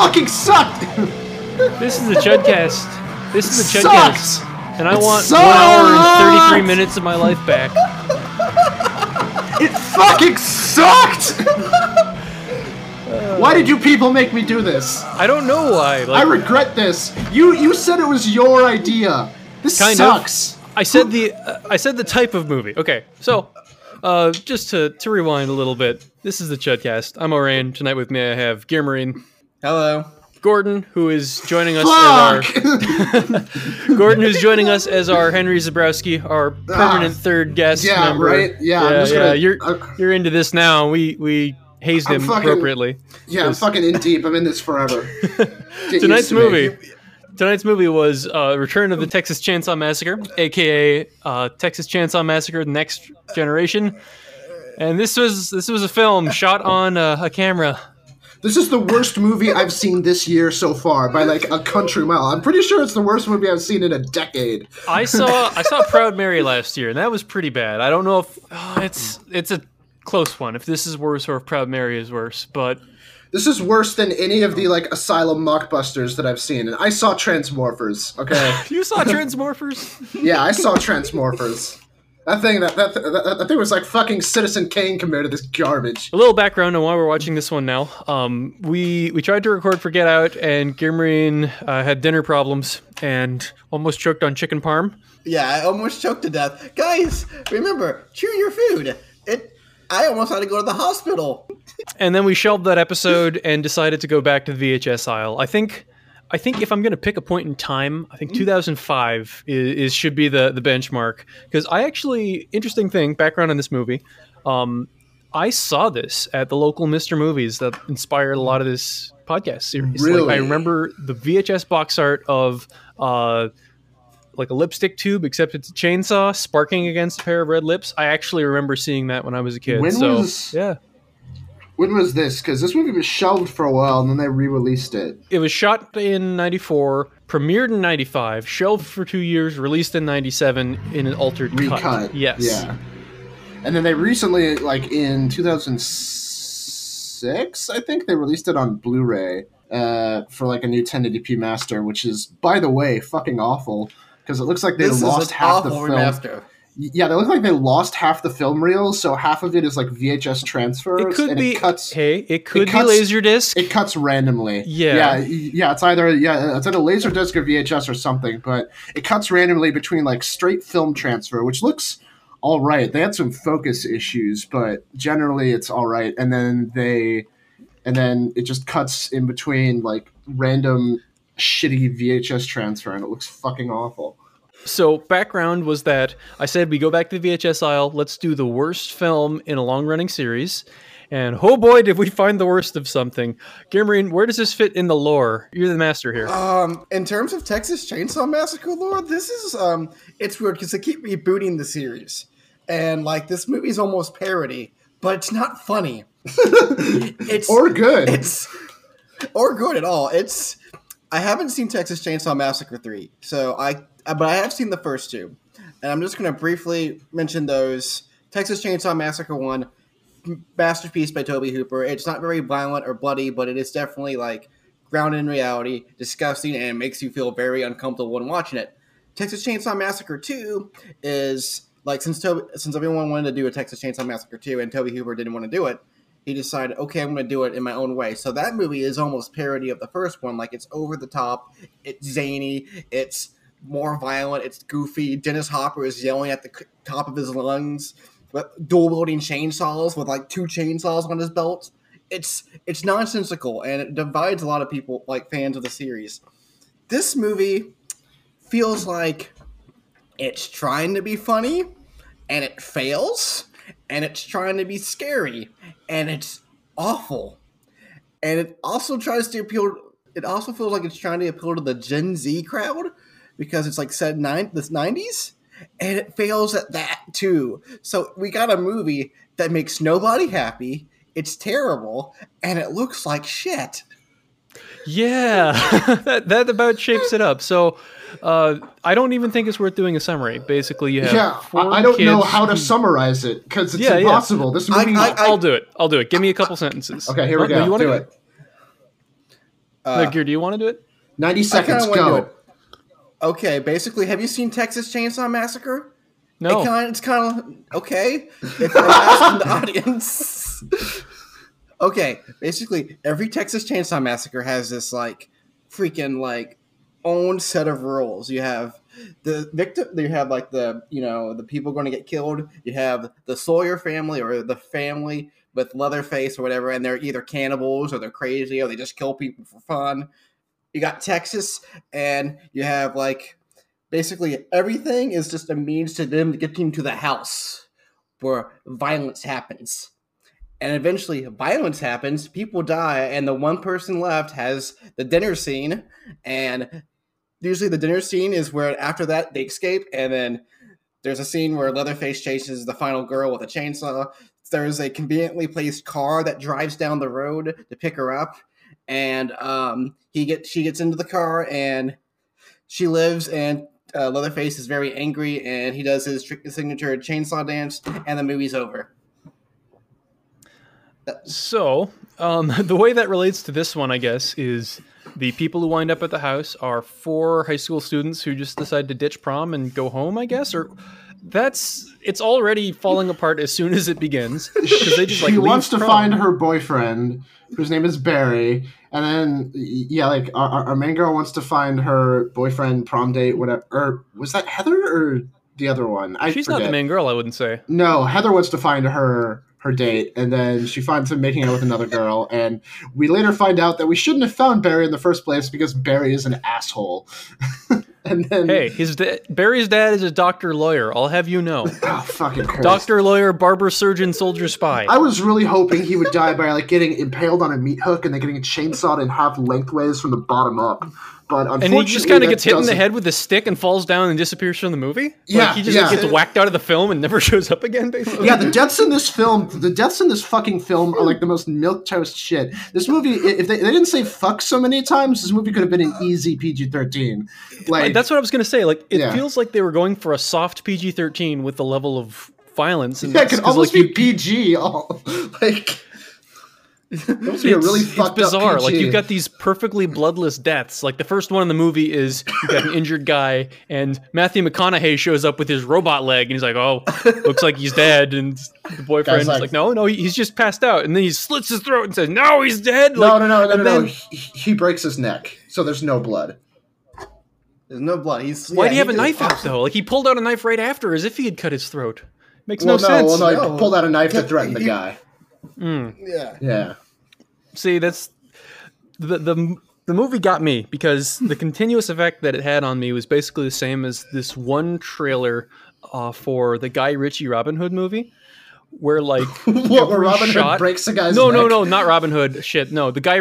fucking sucked. This is the Chudcast. This is the. Chudcast. And I It want one hour and 33 minutes of my life back. It fucking sucked. Why did you people make me do this? I don't know why. I regret this. You you said it was your idea. This Kind of. sucks. I said the uh, I said the type of movie. Okay, so uh, just to, to rewind a little bit, this is the Chudcast. I'm Orayn. Tonight with me I have Gearmarine, Hello. Gordon, who is joining us as our Gordon, who's joining us as our Henry Zebrowski, our permanent third guest Ah, yeah, member. right? Yeah, I'm yeah, just yeah. gonna- You're uh, you're into this now. We we hazed I'm him fucking- appropriately. yeah, I'm fucking in deep. I'm in this forever. Tonight's to me. movie. Tonight's movie was uh, Return of the Texas Chainsaw Massacre, aka uh, Texas Chainsaw Massacre: The Next Generation. And this was this was a film shot on uh, a camera. This is the worst movie I've seen this year so far by like a country mile. I'm pretty sure it's the worst movie I've seen in a decade. I saw I saw Proud Mary last year, and that was pretty bad. I don't know if oh, it's it's a close one. If this is worse or if Proud Mary is worse, but This is worse than any of the like asylum mockbusters that I've seen. And I saw Transmorphers. Okay, you saw Transmorphers. yeah, I saw Transmorphers. That thing, that that, that that thing was like fucking Citizen Kane compared to this garbage. A little background on why we're watching this one now. Um, we we tried to record for Get Out, and Gearmarine uh, had dinner problems and almost choked on chicken parm. Yeah, I almost choked to death. Guys, remember, chew your food. It. I almost had to go to the hospital. And then we shelved that episode and decided to go back to the VHS aisle. I think, I think if I'm going to pick a point in time, I think 2005 is, is should be the the benchmark because I actually interesting thing background on this movie. Um, I saw this at the local Mister Movies that inspired a lot of this podcast series. Like, I remember the VHS box art of. Uh, like a lipstick tube, except it's a chainsaw sparking against a pair of red lips. I actually remember seeing that when I was a kid. When so was- yeah, When was this? Because this movie was shelved for a while, and then they re-released it. It was shot in 94, premiered in 95, shelved for two years, released in 97 in an altered Recut. cut. Yes. Yeah. And then they recently, like in 2006, I think they released it on Blu-ray uh, for like a new 1080p master, which is, by the way, fucking awful because it looks like they this lost is an half the awful film. remaster. Yeah, they look like they lost half the film reel, so half of it is like VHS transfers, It could be. it cuts. hey, it could cuts- be Laserdisc. It cuts randomly. Yeah. yeah, yeah. It's either yeah, it's either Laserdisc or VHS or something, but it cuts randomly between like straight film transfer, which looks all right. They had some focus issues, but generally it's all right. And then they, and then it just cuts in between like random shitty VHS transfer, and it looks fucking awful. So, background was that I said we go back to the VHS aisle. Let's do the worst film in a long running series. And oh boy, did we find the worst of something. Gearmarine, where does this fit in the lore? You're the master here. Um, in terms of Texas Chainsaw Massacre lore, this is um, it's weird because they keep rebooting the series, and like this movie's almost parody, but it's not funny. it's Or good. it's or good at all. It's I haven't seen Texas Chainsaw Massacre three, so I Uh, but I have seen the first two, and I'm just gonna briefly mention those. Texas Chainsaw Massacre one, masterpiece by Tobe Hooper. It's not very violent or bloody, but it is definitely like grounded in reality, disgusting, and it makes you feel very uncomfortable when watching it. Texas Chainsaw Massacre two is like since Tobe, since everyone wanted to do a Texas Chainsaw Massacre two, and Tobe Hooper didn't want to do it he decided, okay, I'm going to do it in my own way. So that movie is almost parody of the first one. Like it's over the top, it's zany, it's more violent, it's goofy. Dennis Hopper is yelling at the top of his lungs, with dual wielding chainsaws with like two chainsaws on his belt. It's it's nonsensical and it divides a lot of people, like fans of the series. This movie feels like it's trying to be funny and it fails and it's trying to be scary and it's awful and it also tries to appeal it also feels like it's trying to appeal to the gen z crowd because it's like said nine the 90s and it fails at that too so we got a movie that makes nobody happy it's terrible and it looks like shit Yeah, that, that about shapes it up. So, uh, I don't even think it's worth doing a summary. Basically, you have yeah, four I, I don't know how to summarize it because it's Yeah, yeah. impossible. This I- movie. I- I'll do it. I'll do it. Give me a couple sentences. okay, here we Oh, no, go. you wanna do go? it. Uh, no, Gear, do you want to do it? 90 seconds, kinda do go. Okay, basically, have you seen Texas Chainsaw Massacre? No. It kind it's kind of okay. If I'm asking the audience. okay, basically, every Texas Chainsaw Massacre has this like freaking like own set of rules. You have the victim. You have like the you know the people going to get killed. You have the Sawyer family or the family with Leatherface or whatever, and they're either cannibals or they're crazy or they just kill people for fun. You got Texas, and you have like basically everything is just a means to them getting to the house where violence happens. And eventually, violence happens, people die, and the one person left has the dinner scene. And usually, the dinner scene is where after that they escape, and then there's a scene where Leatherface chases the final girl with a chainsaw. There's a conveniently placed car that drives down the road to pick her up, and um, he gets she gets into the car and she lives and uh, Leatherface is very angry and he does his tr- signature chainsaw dance and the movie's over. So, um, the way that relates to this one, I guess, is the people who wind up at the house are four high school students who just decide to ditch prom and go home, I guess, or that's it's already falling apart as soon as it begins because they just like she leave wants to prom. find her boyfriend, whose name is Barry, and then yeah, like our, our- main girl wants to find her boyfriend, prom date, whatever. Or was that Heather or the other one? I She's forget. not the main girl, I wouldn't say. No, Heather wants to find her her date, and then she finds him making out with another girl, and we later find out that we shouldn't have found Barry in the first place because Barry is an asshole. and then Hey, his da- Barry's dad is a doctor lawyer. I'll have you know, oh fucking Christ. doctor, lawyer, barber, surgeon, soldier, spy. I was really hoping he would die by like getting impaled on a meat hook and then getting chainsawed in half lengthways from the bottom up. But unfortunately, and he just kind of gets hit in the head with a stick and falls down and disappears from the movie. Yeah, like he just yeah. gets whacked out of the film and never shows up again. Basically, Yeah, the deaths in this film, the deaths in this fucking film are like the most milk toast shit. This movie, if they, they didn't say fuck so many times, this movie could have been an easy PG thirteen. Like that's what I was gonna say. Like, it Yeah. feels like they were going for a soft PG thirteen with the level of violence. And yeah, it could almost like, be you- PG. All like it must be a it's, really it's bizarre. Like you've got these perfectly bloodless deaths. Like the first one in the movie is you've got an injured guy, and Matthew McConaughey shows up with his robot leg, and he's like, "Oh, looks like he's dead." And the boyfriend is like- like, "No, no, he's just passed out." And then he slits his throat and says, "No, he's dead." no, Like, no, no, no, and no, no. then- He, he breaks his neck, so there's no blood. There's no blood. He's Why yeah, do you have a knife out though? Like he pulled out a knife right after, as if he had cut his throat. Makes Well, no no, sense. well, no, No. he pulled out a knife to threaten the He- guy. Yeah. Yeah. See, that's the the the movie got me because the continuous effect that it had on me was basically the same as this one trailer uh, for the Guy Ritchie Robin Hood movie, where like What, where every Robin Hood breaks the guy's no, no, no, not Robin Hood. Shit, no, the guy.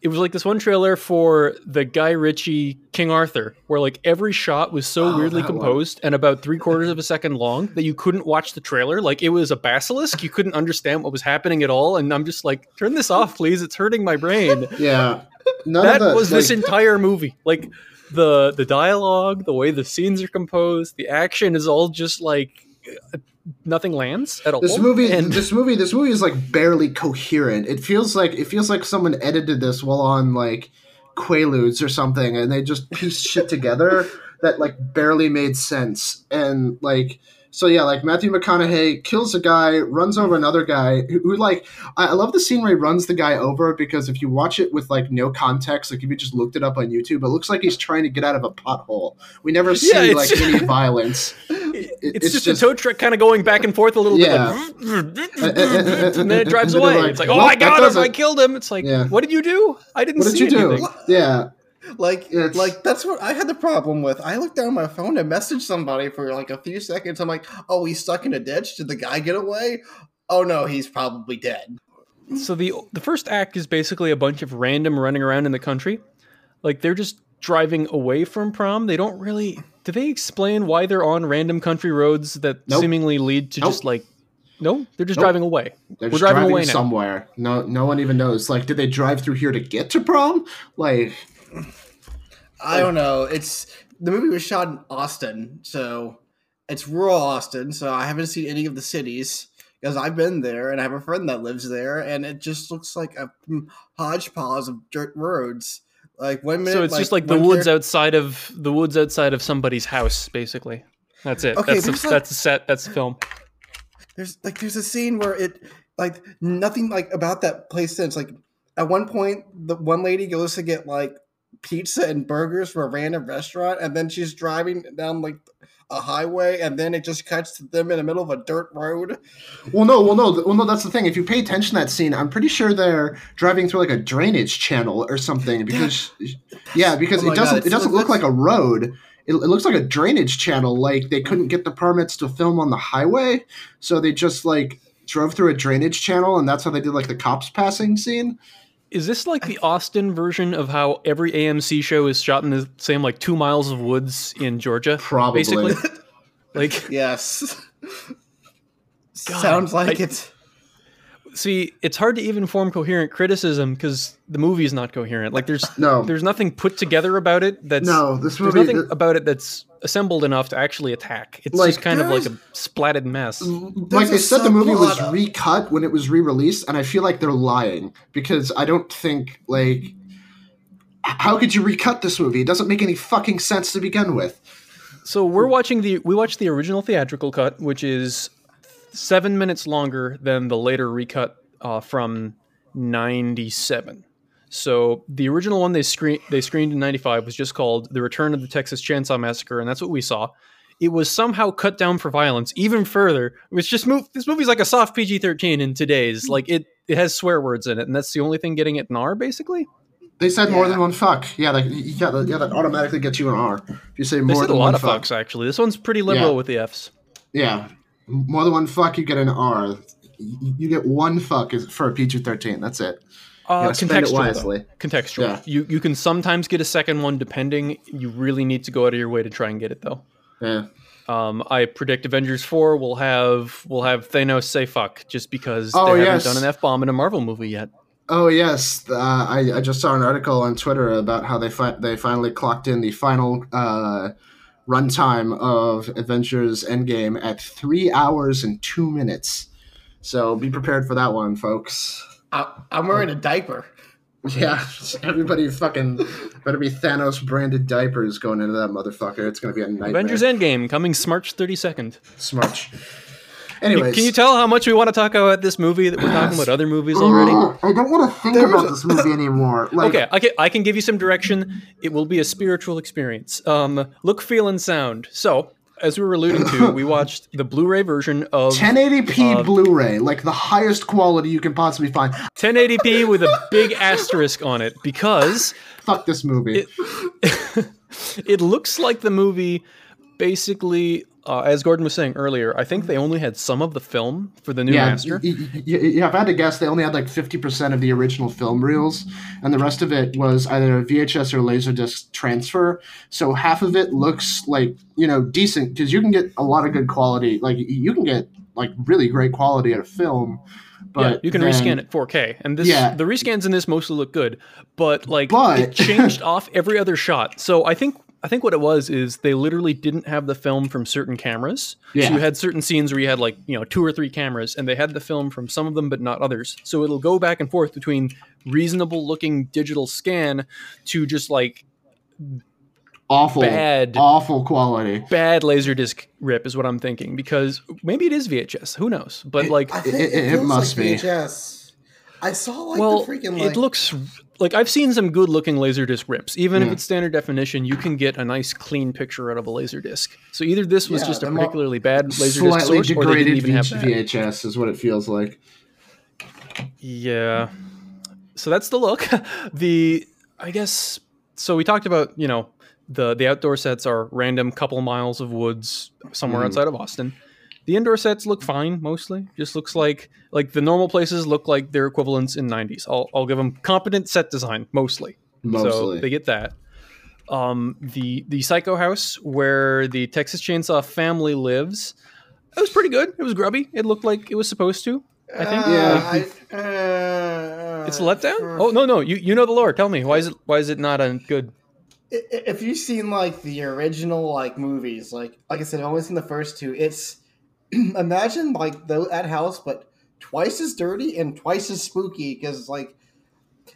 It was like this one trailer for the Guy Ritchie King Arthur, where like every shot was so Oh, weirdly that one. composed and about three quarters of a second long that you couldn't watch the trailer. Like it was a basilisk, you couldn't understand what was happening at all. And I'm just like, turn this off, please. It's hurting my brain. Yeah. None that the, was this entire movie. Like the the dialogue, the way the scenes are composed, the action is all just like Uh, nothing lands at all. This movie, and this movie, this movie is like barely coherent. It feels like it feels like someone edited this while on like Quaaludes or something, and they just pieced shit together that like barely made sense. And like, so yeah, like Matthew McConaughey kills a guy, runs over another guy who, who like I, I love the scene where he runs the guy over because if you watch it with like no context, like if you just looked it up on YouTube, it looks like he's trying to get out of a pothole. We never see Yeah, like any violence. it's, it's just, just- a tow truck kind of going back and forth a little Yeah. bit, like, and then it drives then away. like, it's like, oh, "Well, I got him! I killed him! It's like, Yeah. what did you do? I didn't What did see you do? anything. Yeah. Like, It's- like that's what I had the problem with. I looked down my phone and messaged somebody for like a few seconds. I'm like, oh, he's stuck in a ditch. Did the guy get away? Oh no, he's probably dead. So the the first act is basically a bunch of random running around in the country, like they're just driving away from prom. They don't really. Do they explain why they're on random country roads that Nope. seemingly lead to Nope. just like? No, they're just Nope. driving away. They're We're just driving driving, away now. somewhere. No, no one even knows. Like, did they drive through here to get to prom? Like, I don't know. It's the movie was shot in Austin, so it's rural Austin. So I haven't seen any of the cities because I've been there and I have a friend that lives there, and it just looks like a mm, hodgepodge of dirt roads. Like one minute, so it's just like the woods outside of the woods outside of somebody's house, basically. That's it. Okay, that's the, like- that's the set. That's the film. there's like there's a scene where it like nothing like about that place since like at one point the one lady goes to get like pizza and burgers from a random restaurant and then she's driving down like a highway and then it just cuts to them in the middle of a dirt road Well, no, well, no, well, no. That's the thing. If you pay attention to that scene, I'm pretty sure they're driving through like a drainage channel or something. Because, yeah, because Oh it doesn't. it's- it doesn't look like a road. It, it looks like a drainage channel. Like they couldn't get the permits to film on the highway, so they just like drove through a drainage channel, and that's how they did like the cops passing scene. Is this like the Austin version of how every AMC show is shot in the same like two miles of woods in Georgia? Probably. Basically, like yes God, sounds like I- it see, it's hard to even form coherent criticism because the movie is not coherent. Like there's No. there's nothing put together about it. That's No, this There's movie. nothing about it that's assembled enough to actually attack. It's Like, just kind of like a splatted mess. like they said the movie was of- recut when it was re-released and i feel like they're lying because i don't think like how could you recut this movie it doesn't make any fucking sense to begin with So we're watching the we watched the original theatrical cut, which is seven minutes longer than the later recut uh, from '97. So the original one they screen they screened in '95 was just called "The Return of the Texas Chainsaw Massacre," and that's what we saw. It was somehow cut down for violence even further. It's just move. This movie's like a soft PG-13 in today's. Like it, it has swear words in it, and that's the only thing getting it an R, basically. they said more than one fuck yeah like yeah, that, yeah that automatically gets you an r if you say They more said a than lot one of fuck fucks actually. This one's pretty liberal Yeah. with the Fs. yeah more than one fuck you get an R. you get one fuck is for a pg-13 that's it Uh, it contextual, though. wisely. Contextual. Yeah. You you can sometimes get a second one depending. You really need to go out of your way to try and get it though. yeah Um, I predict Avengers four will have will have Thanos say fuck just because Oh, they yes. haven't done an f bomb in a Marvel movie yet. Oh yes, uh, I, I just saw an article on Twitter about how they fi- they finally clocked in the final uh, runtime of Avengers Endgame at three hours and two minutes. So be prepared for that one, folks. I, i'm wearing a diaper Yeah, everybody fucking better be Thanos branded diapers going into that motherfucker. It's gonna be a nightmare. Avengers Endgame coming March thirty second. Smarch. Anyways, Can you tell how much we want to talk about this movie that we're talking about other movies already? I don't want to think There about was this movie anymore. Like, Okay, I can, I can give you some direction. It will be a spiritual experience. Um, look, feel, and sound. So, as we were alluding to, we watched the Blu-ray version of 1080p Uh, Blu-ray, like the highest quality you can possibly find. 1080p with a big asterisk on it because Fuck this movie. it looks like the movie basically uh, as gordon was saying earlier i think they only had some of the film for the new yeah, master yeah. If I had to guess, they only had like 50% of the original film reels, and the rest of it was either a VHS or Laserdisc transfer. So half of it looks like you know decent because you can get a lot of good quality. Like you can get like really great quality at a film. But yeah, you can then- rescan it 4K, and this Yeah. the rescans in this mostly look good, but like But- it changed off every other shot. So I think I think what it was is they literally didn't have the film from certain cameras. Yeah. So you had certain scenes where you had like you know two or three cameras, and they had the film from some of them but not others. So it'll go back and forth between reasonable looking digital scan to just like Awful, bad awful quality. bad laserdisc rip is what I'm thinking because maybe it is VHS. Who knows? But like, I think it- it, it must like be. VHS. I saw like well, the freaking like it looks like I've seen some good looking laserdisc rips. Even if it's standard definition, you can get a nice clean picture out of a laserdisc. So either this was Yeah, just a particularly bad laserdisc source, or they didn't even have that. VHS is what it feels like. Yeah. So that's the look. the I guess so we talked about, you know, the the outdoor sets are random couple miles of woods somewhere Mhm. outside of Austin. The indoor sets look fine mostly. Just looks like like the normal places look like their equivalents in 90s. I'll I'll give them competent set design mostly. So they get that. Um the the Psycho house where the Texas Chainsaw family lives. It was pretty good. It was grubby. It looked like it was supposed to. I think. Yeah. I, uh, It's a letdown. Oh no, no, you you know the lore. Tell me why is it why is it not a good? I- i- If you've seen like the original like movies, like like I said, I've only seen the first two. It's imagine like though that house, but twice as dirty and twice as spooky because like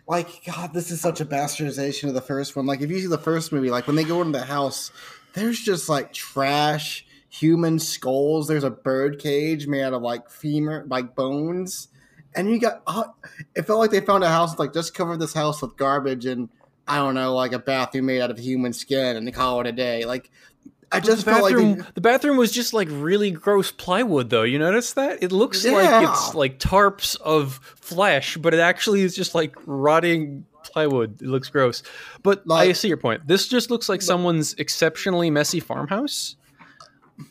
like god this is such a bastardization of the first one. Like if you see the first movie like when they go into the house there's just like trash human skulls there's a bird cage made out of like femur like bones and you got uh, it felt like they found a house like just cover this house with garbage and i don't know like a bathroom made out of human skin and they call it a day. Like I just the felt like bathroom, they, the bathroom was just like really gross plywood, though. You notice that? It looks Yeah. like it's like tarps of flesh, but it actually is just like rotting plywood. It looks gross. But I see your point. This just looks like someone's exceptionally messy farmhouse,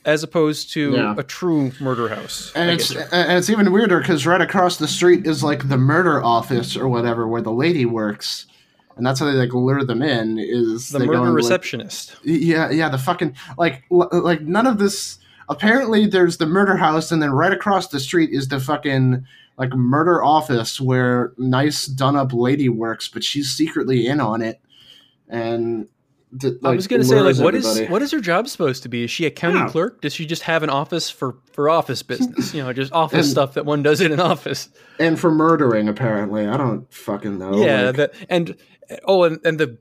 as opposed to Yeah. a true murder house. And I it's get you. and it's even weirder because right across the street is like the murder office or whatever where the lady works, and that's how they like lure them in. Is the they go murder into, like- receptionist. yeah, yeah, the fucking like l- like none of this. Apparently, there's the murder house, and then right across the street is the fucking like murder office where nice done up lady works, but she's secretly in on it. And I like, was gonna say, like, what is everybody. what is her job supposed to be? Is she a county Yeah. clerk? Does she just have an office for for office business? You know, just office And- stuff that one does in an office. and for murdering apparently. I don't fucking know. yeah, like- that and oh, and and the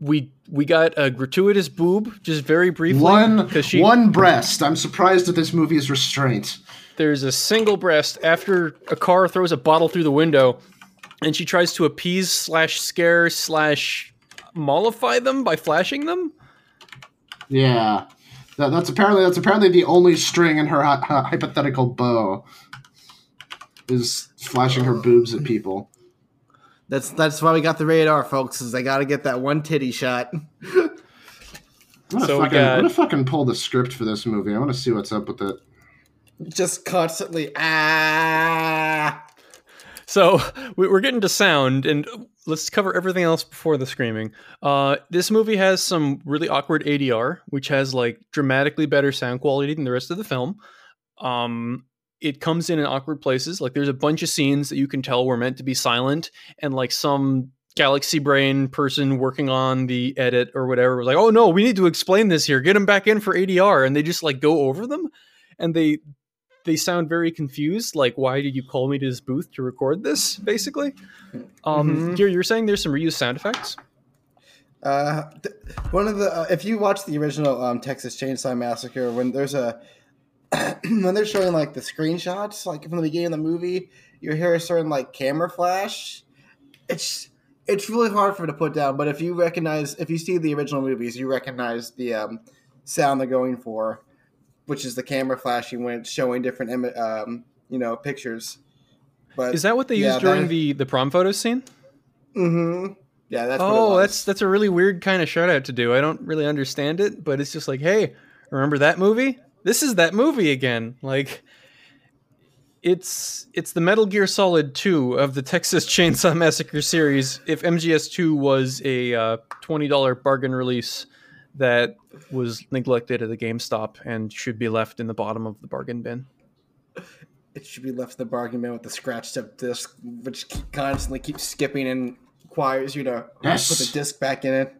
we we got a gratuitous boob just very briefly one she one breast. I'm surprised that this movie is restraint. there's a single breast after a car throws a bottle through the window, and she tries to appease slash scare slash mollify them by flashing them. Yeah, that, that's apparently that's apparently the only string in her hy- hy- hypothetical bow is flashing her boobs at people. That's that's why we got the radar folks is I got to get that one titty shot I'm gonna, So we fucking, got- I'm gonna fucking pull the script for this movie. I want to see what's up with it. just constantly ah So we- we're getting to sound, and let's cover everything else before the screaming. Uh, this movie has some really awkward ADR, which has like dramatically better sound quality than the rest of the film. Um, it comes in in awkward places. Like there's a bunch of scenes that you can tell were meant to be silent, and like some galaxy brain person working on the edit or whatever was like, "Oh no, we need to explain this here. Get them back in for ADR," and they just like go over them, and they they sound very confused. Like, why did you call me to this booth to record this? Basically, um, Mhm. Gary, you're saying there's some reused sound effects. Uh, th- one of the uh, if you watch the original um, Texas Chainsaw Massacre, when there's a when they're showing like the screenshots, like from the beginning of the movie, you hear a certain like camera flash. It's it's really hard for it to put down, but if you recognize, if you see the original movies, you recognize the um, sound they're going for, which is the camera flashing when it's showing different um, you know pictures. But Is that what they yeah, used during that- the the prom photo scene? Mm-hmm. Yeah, that's oh, that's that's a really weird kind of shout out to do. I don't really understand it, but it's just like, hey, remember that movie? This is that movie again. Like it's it's the Metal Gear Solid 2 of the Texas Chainsaw Massacre series. If MGS2 was a uh, $20 bargain release that was neglected at the GameStop and should be left in the bottom of the bargain bin. it should be left in the bargain bin with the scratched up disc, which constantly keeps skipping and requires you to Yes. put the disc back in it.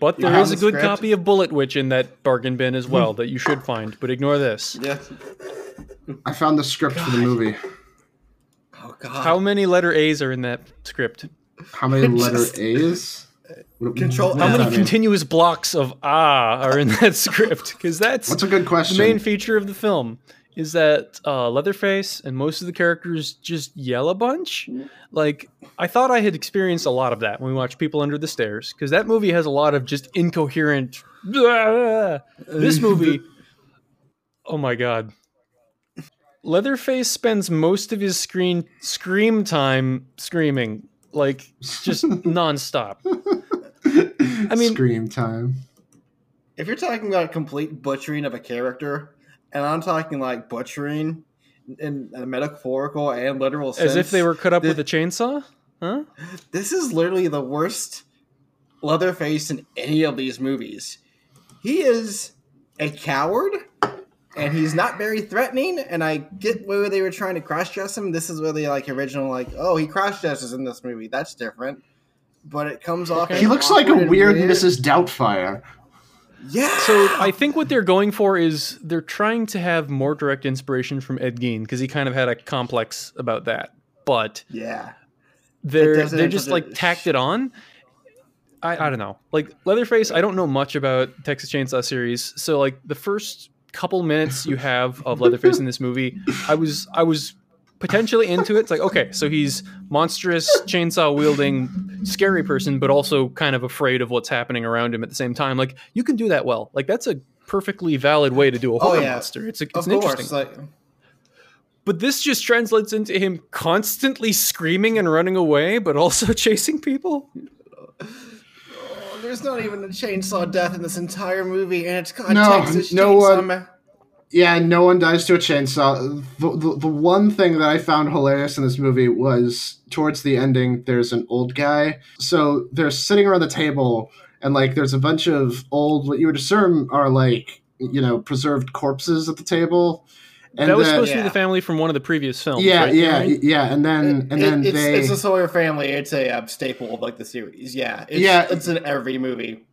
But there is there a the good script? copy of Bullet Witch in that bargain bin as well that you should find, but ignore this. Yeah. I found the script for the movie. Oh god. How many letter A's are in that script? How many letter Just- A's? Control- How many that mean? continuous blocks of ah are in that script? Because that's what's a good question. the question. main feature of the film. Is that uh, Leatherface and most of the characters just yell a bunch? Like I thought I had experienced a lot of that when we watched People Under the Stairs, because that movie has a lot of just incoherent. This movie, oh my god. Leatherface spends most of his screen scream time screaming, like just nonstop. I mean- scream time. if you're talking about a complete butchering of a character, and I'm talking like butchering in a metaphorical and literal sense, As if they were cut up the- with a chainsaw? Huh? This is literally the worst Leatherface in any of these movies. He is a coward, and he's not very threatening. And I get where they were trying to cross dress him. This is where they like original, like, oh, he cross dresses in this movie. That's different. But it comes off. Okay. He looks like a awkward and weird Mrs. Doubtfire. Yeah. So I think what they're going for is they're trying to have more direct inspiration from Ed Gein because he kind of had a complex about that. But yeah. they're they're just like tacked it on. I, I don't know. Like Leatherface, I don't know much about Texas Chainsaw series. So like the first couple minutes you have of Leatherface in this movie, I was I was potentially into it. It's like, okay, so he's monstrous chainsaw wielding scary person, but also kind of afraid of what's happening around him at the same time. Like you can do that well. Like that's a perfectly valid way to do a Oh, horror yeah. monster. It's a, it's Of an course. interesting. Like, But this just translates into him constantly screaming and running away, but also chasing people. oh, there's not even a chainsaw death in this entire movie, and it's called No, Texas no Chainsaw one- Ma- Yeah, no one dies to a chainsaw. The, the, the one thing that I found hilarious in this movie was towards the ending, there's an old guy. So they're sitting around the table, and like there's a bunch of old, what you would assume are like, you know, preserved corpses at the table. And that was then- supposed to be the family from one of the previous films. yeah, right? yeah, Right? yeah, and then It- and then it- it's, they it's a Sawyer family. It's a uh, staple of like the series. Yeah, it's, Yeah. it's in every movie.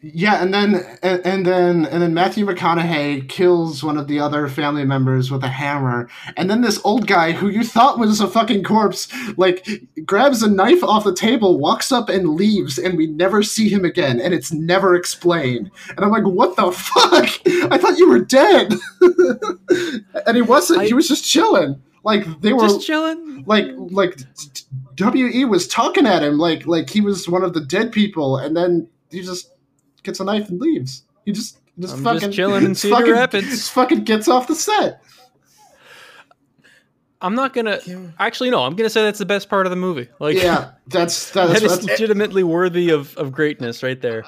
Yeah, and then and, and then and then Matthew McConaughey kills one of the other family members with a hammer, and then this old guy who you thought was a fucking corpse, like grabs a knife off the table, walks up and leaves, and we never see him again, and it's never explained. And I'm like, what the fuck? I thought you were dead, and he wasn't. he was just chilling. Like they were Just chilling. like like we was talking at him like like he was one of the dead people and then he just gets a knife and leaves he just just I'm fucking just chilling in Cedar fucking- Rapids. just fucking gets off the set I'm not gonna. Yeah. Actually, no. I'm gonna say that's the best part of the movie. Like, yeah that's that's, that is that's legitimately worthy of, of greatness right there.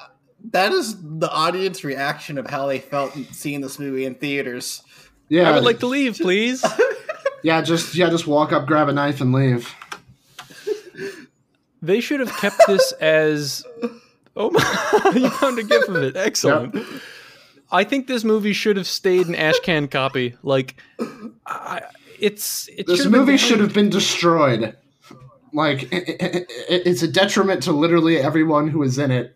That is the audience reaction of how they felt seeing this movie in theaters. yeah I would like to leave, please. yeah just yeah just walk up grab a knife and leave They should have kept this as. Oh my! you found a gif of it. Excellent. I think this movie should have stayed an ashcan copy. Like, I, it's it this should movie should have been destroyed like it, it, it, it's a detriment to literally everyone who is in it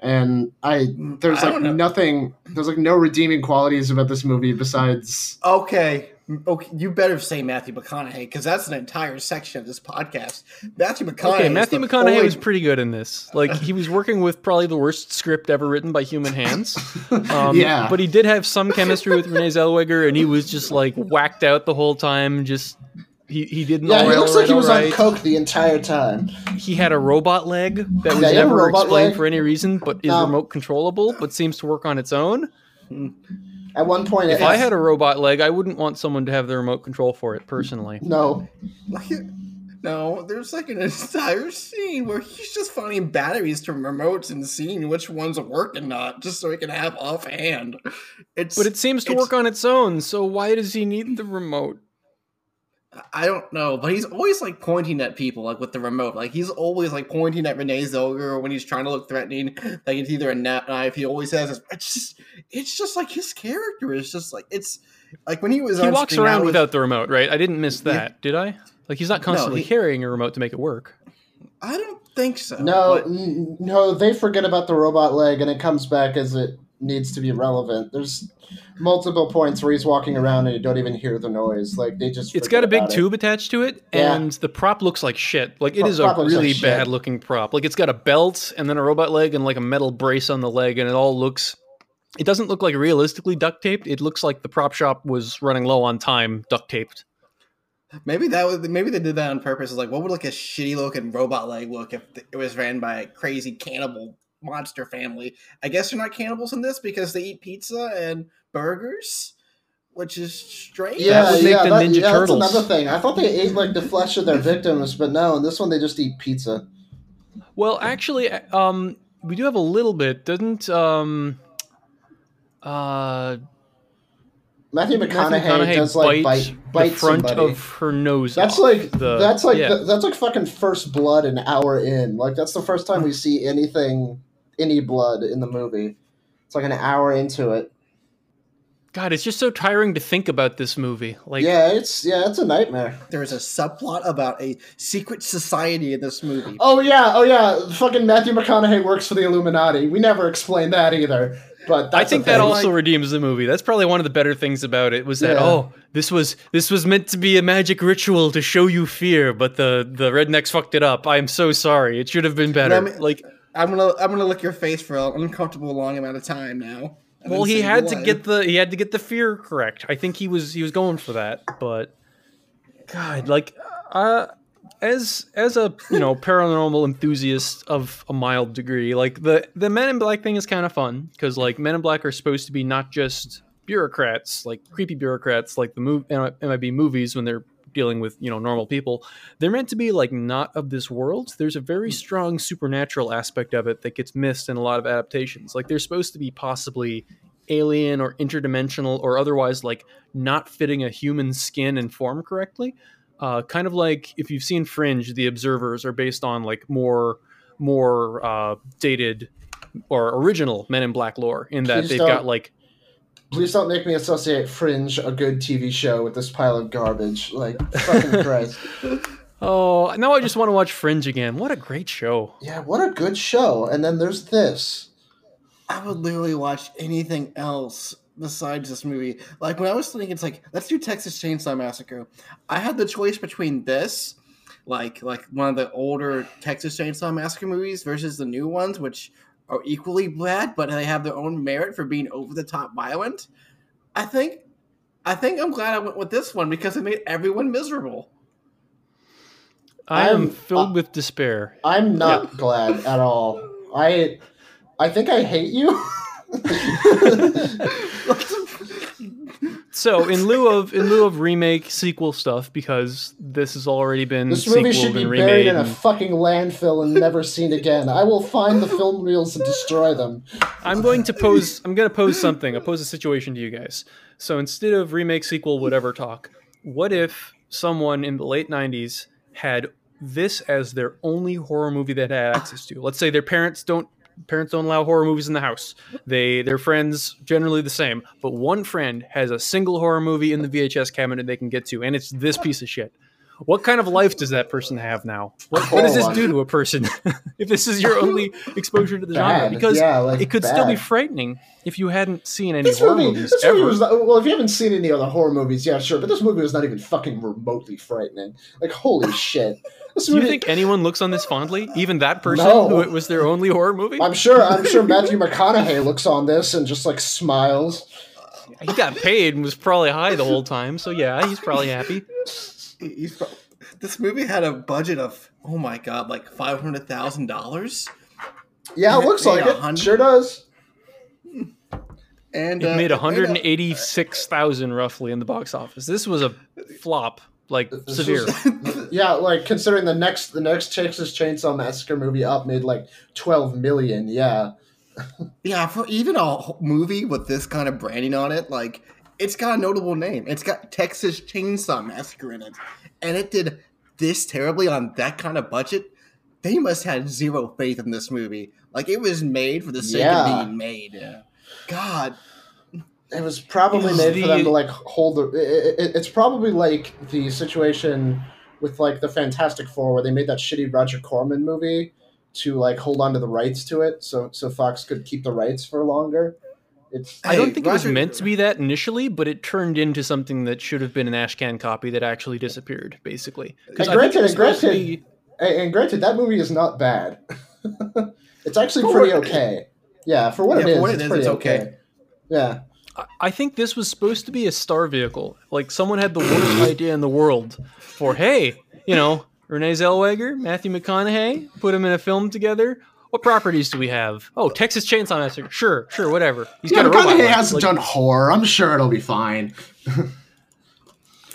and i there's I like don't nothing there's like no redeeming qualities about this movie besides Okay, okay, you better say Matthew McConaughey because that's an entire section of this podcast. Matthew McConaughey. Okay, Matthew McConaughey only- was pretty good in this. Like he was working with probably the worst script ever written by human hands. Um, Yeah. but he did have some chemistry with Renee Zellweger, and he was just like whacked out the whole time. Just he he didn't. yeah all he looks all like he was all on coke the entire time He had a robot leg that was Yeah, he had a never explained leg. for any reason, but is No. remote controllable, but seems to work on its own. At one point If it I had a robot leg, I wouldn't want someone to have the remote control for it personally. no Like, no, there's like an entire scene where he's just finding batteries to remotes and seeing which ones work and not, just so he can have offhand. It's But it seems to It's- work on its own, so why does he need the remote? I don't know, but he's always like pointing at people, like with the remote. Like he's always like pointing at Renee Zellweger when he's trying to look threatening. Like it's either a nap knife. He always has. His, it's just, it's just like his character is just like it's like when he was. He on walks around was- without the remote, right? I didn't miss that, did I? Like he's not constantly he- carrying a remote to make it work. I don't think so. no but- n- no they forget about the robot leg and it comes back as it needs to be relevant there's multiple points where he's walking around and you don't even hear the noise like they just It's got a big about it. tube attached to it, Yeah. and the prop looks like shit. Like it Pro- is a prop looks like really bad looking prop. Like it's got a belt and then a robot leg and like a metal brace on the leg, and it all looks. It doesn't look like realistically duct taped. It looks like the prop shop was running low on time, duct taped. Maybe that was maybe they did that on purpose. Like, what would like a shitty looking robot leg look if it was ran by a crazy cannibal monster family? I guess they're not cannibals in this because they eat pizza and burgers, which is strange. Yeah, would make yeah, the that- Ninja yeah, Turtles. That's another thing. I thought they ate like the flesh of their victims, but no, in this one they just eat pizza. Well, actually, um, we do have a little bit. Doesn't um, uh, Matthew Matthew McConaughey, McConaughey does like bite, bite, bite the front somebody. of her nose? that's off. like the, that's like yeah. that's like fucking first blood an hour in. Like that's the first time we see anything any blood in the movie. It's like an hour into it. God, it's just so tiring to think about this movie. Like, yeah, it's yeah, it's a nightmare. There's a subplot about a secret society in this movie. Oh yeah, oh yeah. Fucking Matthew McConaughey works for the Illuminati. We never explained that either. But I think that thing. also redeems the movie. That's probably one of the better things about it was that Yeah. oh, this was this was meant to be a magic ritual to show you fear, but the the rednecks fucked it up. I'm so sorry. It should have been better. Let me- like I'm gonna I'm gonna lick your face for an uncomfortable long amount of time now. well, he had to get the he had to get the fear correct. I think he was he was going for that, but God, like uh as as a you know paranormal enthusiast of a mild degree, like the the Men in Black thing is kind of fun because like Men in Black are supposed to be not just bureaucrats, like creepy bureaucrats, like the move MIB movies when they're dealing with you know normal people. They're meant to be like not of this world. There's a very strong supernatural aspect of it that gets missed in a lot of adaptations. Like they're supposed to be possibly alien or interdimensional or otherwise like not fitting a human skin and form correctly. Uh, kind of like if you've seen Fringe, the observers are based on like more more uh, dated or original Men in Black lore in that Please they've got like Please don't make me associate Fringe, a good TV show, with this pile of garbage. Like, fucking Christ. oh now I just want to watch Fringe again. What a great show! Yeah, what a good show. And then there's this. I would literally watch anything else besides this movie. Like when I was thinking, it's like let's do Texas Chainsaw Massacre. I had the choice between this, like like one of the older Texas Chainsaw Massacre movies, versus the new ones, which are equally bad, but they have their own merit for being over the top violent. I think, I think I'm glad I went with this one because it made everyone miserable. I am I'm- filled uh, with despair. I'm not glad at all. I I think I hate you. So in lieu of in lieu of remake sequel stuff, because this has already been this movie should be buried in a fucking landfill and never seen again. I will find the film reels and destroy them. I'm going to pose. I'm going to pose something. I'll pose a situation to you guys. So instead of remake, sequel, whatever talk, what if someone in the late '90s had this as their only horror movie that had access to? Let's say their parents don't. Parents don't allow horror movies in the house. They their friends generally the same, but one friend has a single horror movie in the VHS cabinet they can get to, and it's this piece of shit. What kind of life does that person have now? What, what does this Oh, do to a person if this is your only exposure to the genre? Because yeah, like it could still be frightening if you hadn't seen any This horror movie, movies this ever. movie was not, well. If you haven't seen any other horror movies, yeah, sure. But this movie was not even fucking remotely frightening. Like, holy shit! This Do you think anyone looks on this fondly? Even that person No. who it was their only horror movie? I'm sure. I'm sure Matthew McConaughey looks on this and just like smiles. He got paid and was probably high the whole time, so yeah, he's probably happy. He's pro- this movie had a budget of oh my god, like five hundred thousand dollars, Yeah, it Yeah, looks yeah, like it. 100. Sure does. and It uh, made a- 186,000 roughly in the box office. This was a flop, like This severe. was- yeah, like considering the next the next Texas Chainsaw Massacre movie up made like twelve million. Yeah, Yeah, for even a movie with this kind of branding on it, like it's got a notable name. It's got Texas Chainsaw Massacre in it, and it did this terribly on that kind of budget. They must have had zero faith in this movie. Like it was made for the sake Yeah. of being made. Yeah. God, it was probably Is made for them to like hold the. It, it, it's probably like the situation with like the Fantastic Four where they made that shitty Roger Corman movie to like hold on to the rights to it, so so Fox could keep the rights for longer. It's I don't Hey, think it was meant to be that initially, but it turned into something that should have been an Ashcan copy that actually disappeared, basically. And I think it granted, and granted- be- and, granted that movie is not bad. it's actually pretty okay. Yeah, for what Yeah, it is, what it it's is, pretty it's okay. okay. Yeah. I- I think this was supposed to be a star vehicle. Like someone had the worst idea in the world for hey, you know, Renee Zellweger, Matthew McConaughey, put them in a film together. What properties do we have? Oh, Texas Chainsaw Massacre. Sure, sure, whatever. He's Yeah, got a robot. McConaughey leg. hasn't Like, done horror. I'm sure it'll be fine.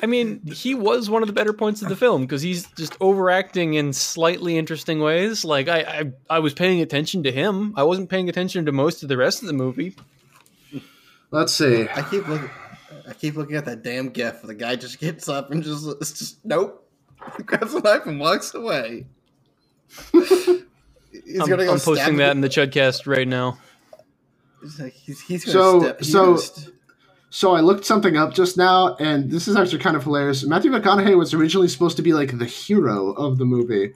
I mean, he was one of the better points of the film because he's just overacting in slightly interesting ways. Like I, I, I was paying attention to him. I wasn't paying attention to most of the rest of the movie. Let's see. I keep looking. I keep looking at that damn gif. The guy just gets up and just, it's just nope, grabs a knife and walks away. he's I'm, gonna go I'm posting that in the Chudcast right now. He's, like, he's, he's gonna So- step, he's so- st- So I looked something up just now, and this is actually kind of hilarious. Matthew McConaughey was originally supposed to be like the hero of the movie.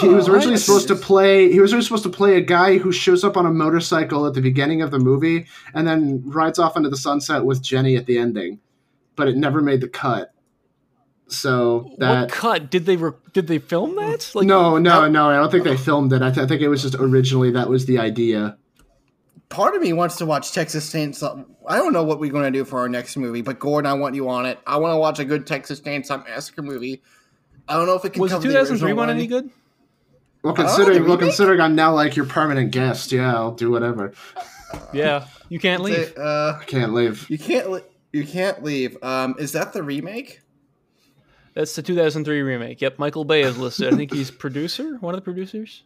he was Oh, originally supposed to play. He was originally supposed to play a guy who shows up on a motorcycle at the beginning of the movie and then rides off into the sunset with Jenny at the ending, but it never made the cut. So what that cut did they re- did they film that? Like no, no, no. I don't think they filmed it. I, th- I think it was just originally that was the idea. Part of me wants to watch Texas Chainsaw. I don't know what we're going to do for our next movie, but Gordon, I want you on it. I want to watch a good Texas Chainsaw Massacre movie. I don't know if it can was the cover 2003 one one. any good? Well, Oh, considering the well, considering I'm now like your permanent guest, yeah, I'll do whatever. Yeah, you can't leave. Uh, I can't leave. you can't. Li- you can't leave. Um, is that the remake? That's the 2003 remake. Yep, Michael Bay is listed. I think he's producer, one of the producers.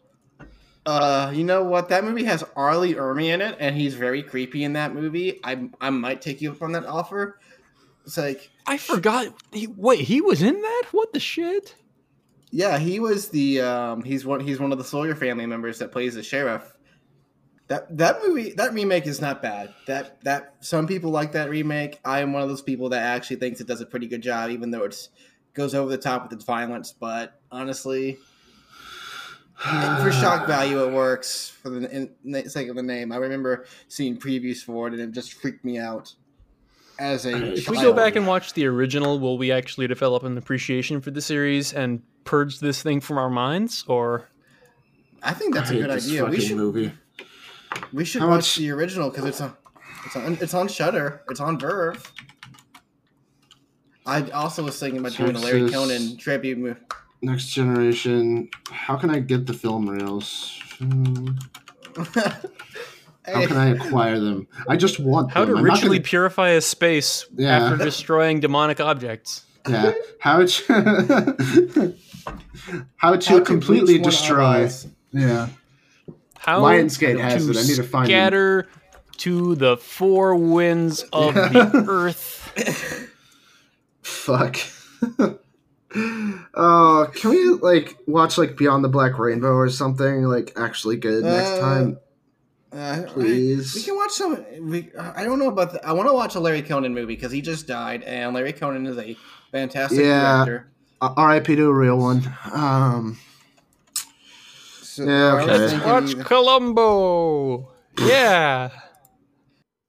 Uh, you know what? That movie has R. Lee Ermey in it, and he's very creepy in that movie. I I might take you up on that offer. It's like, I forgot. He, wait, he was in that? What the shit? yeah, he was the um, he's one he's one of the Sawyer family members that plays the sheriff. That that movie that remake is not bad. That that some people like that remake. I am one of those people that actually thinks it does a pretty good job, even though it's goes over the top with its violence. But honestly, for shock value, it works. For the in, in the sake of the name, I remember seeing previews for it, and it just freaked me out. As a If we go back and watch the original, will we actually develop an appreciation for the series and purge this thing from our minds? Or I think that's I a good idea. We should movie. we should How watch much- the original because it's on it's on it's on Shudder. It's on Verve. I also was thinking about doing a Larry Texas. Cohen tribute movie. Next generation. How can I get the film reels? Hmm, How can I acquire them? I just want how them. to I'm not ritually gonna- purify a space Yeah. after destroying demonic objects. yeah. How to how to how completely bleach one destroy. eyes. Yeah. How Lionsgate has it. I need to find them. scatter to the four winds of Yeah. the earth. Fuck. Oh, can we like watch like Beyond the Black Rainbow or something like actually good next Uh, time, Uh, please? We can watch some. We I don't know about. The, I want to watch a Larry Cohen movie because he just died, and Larry Cohen is a fantastic Yeah. director. Uh, R.I.P. to a real one. Um, So Yeah, okay. Let's watch either- Columbo. Yeah.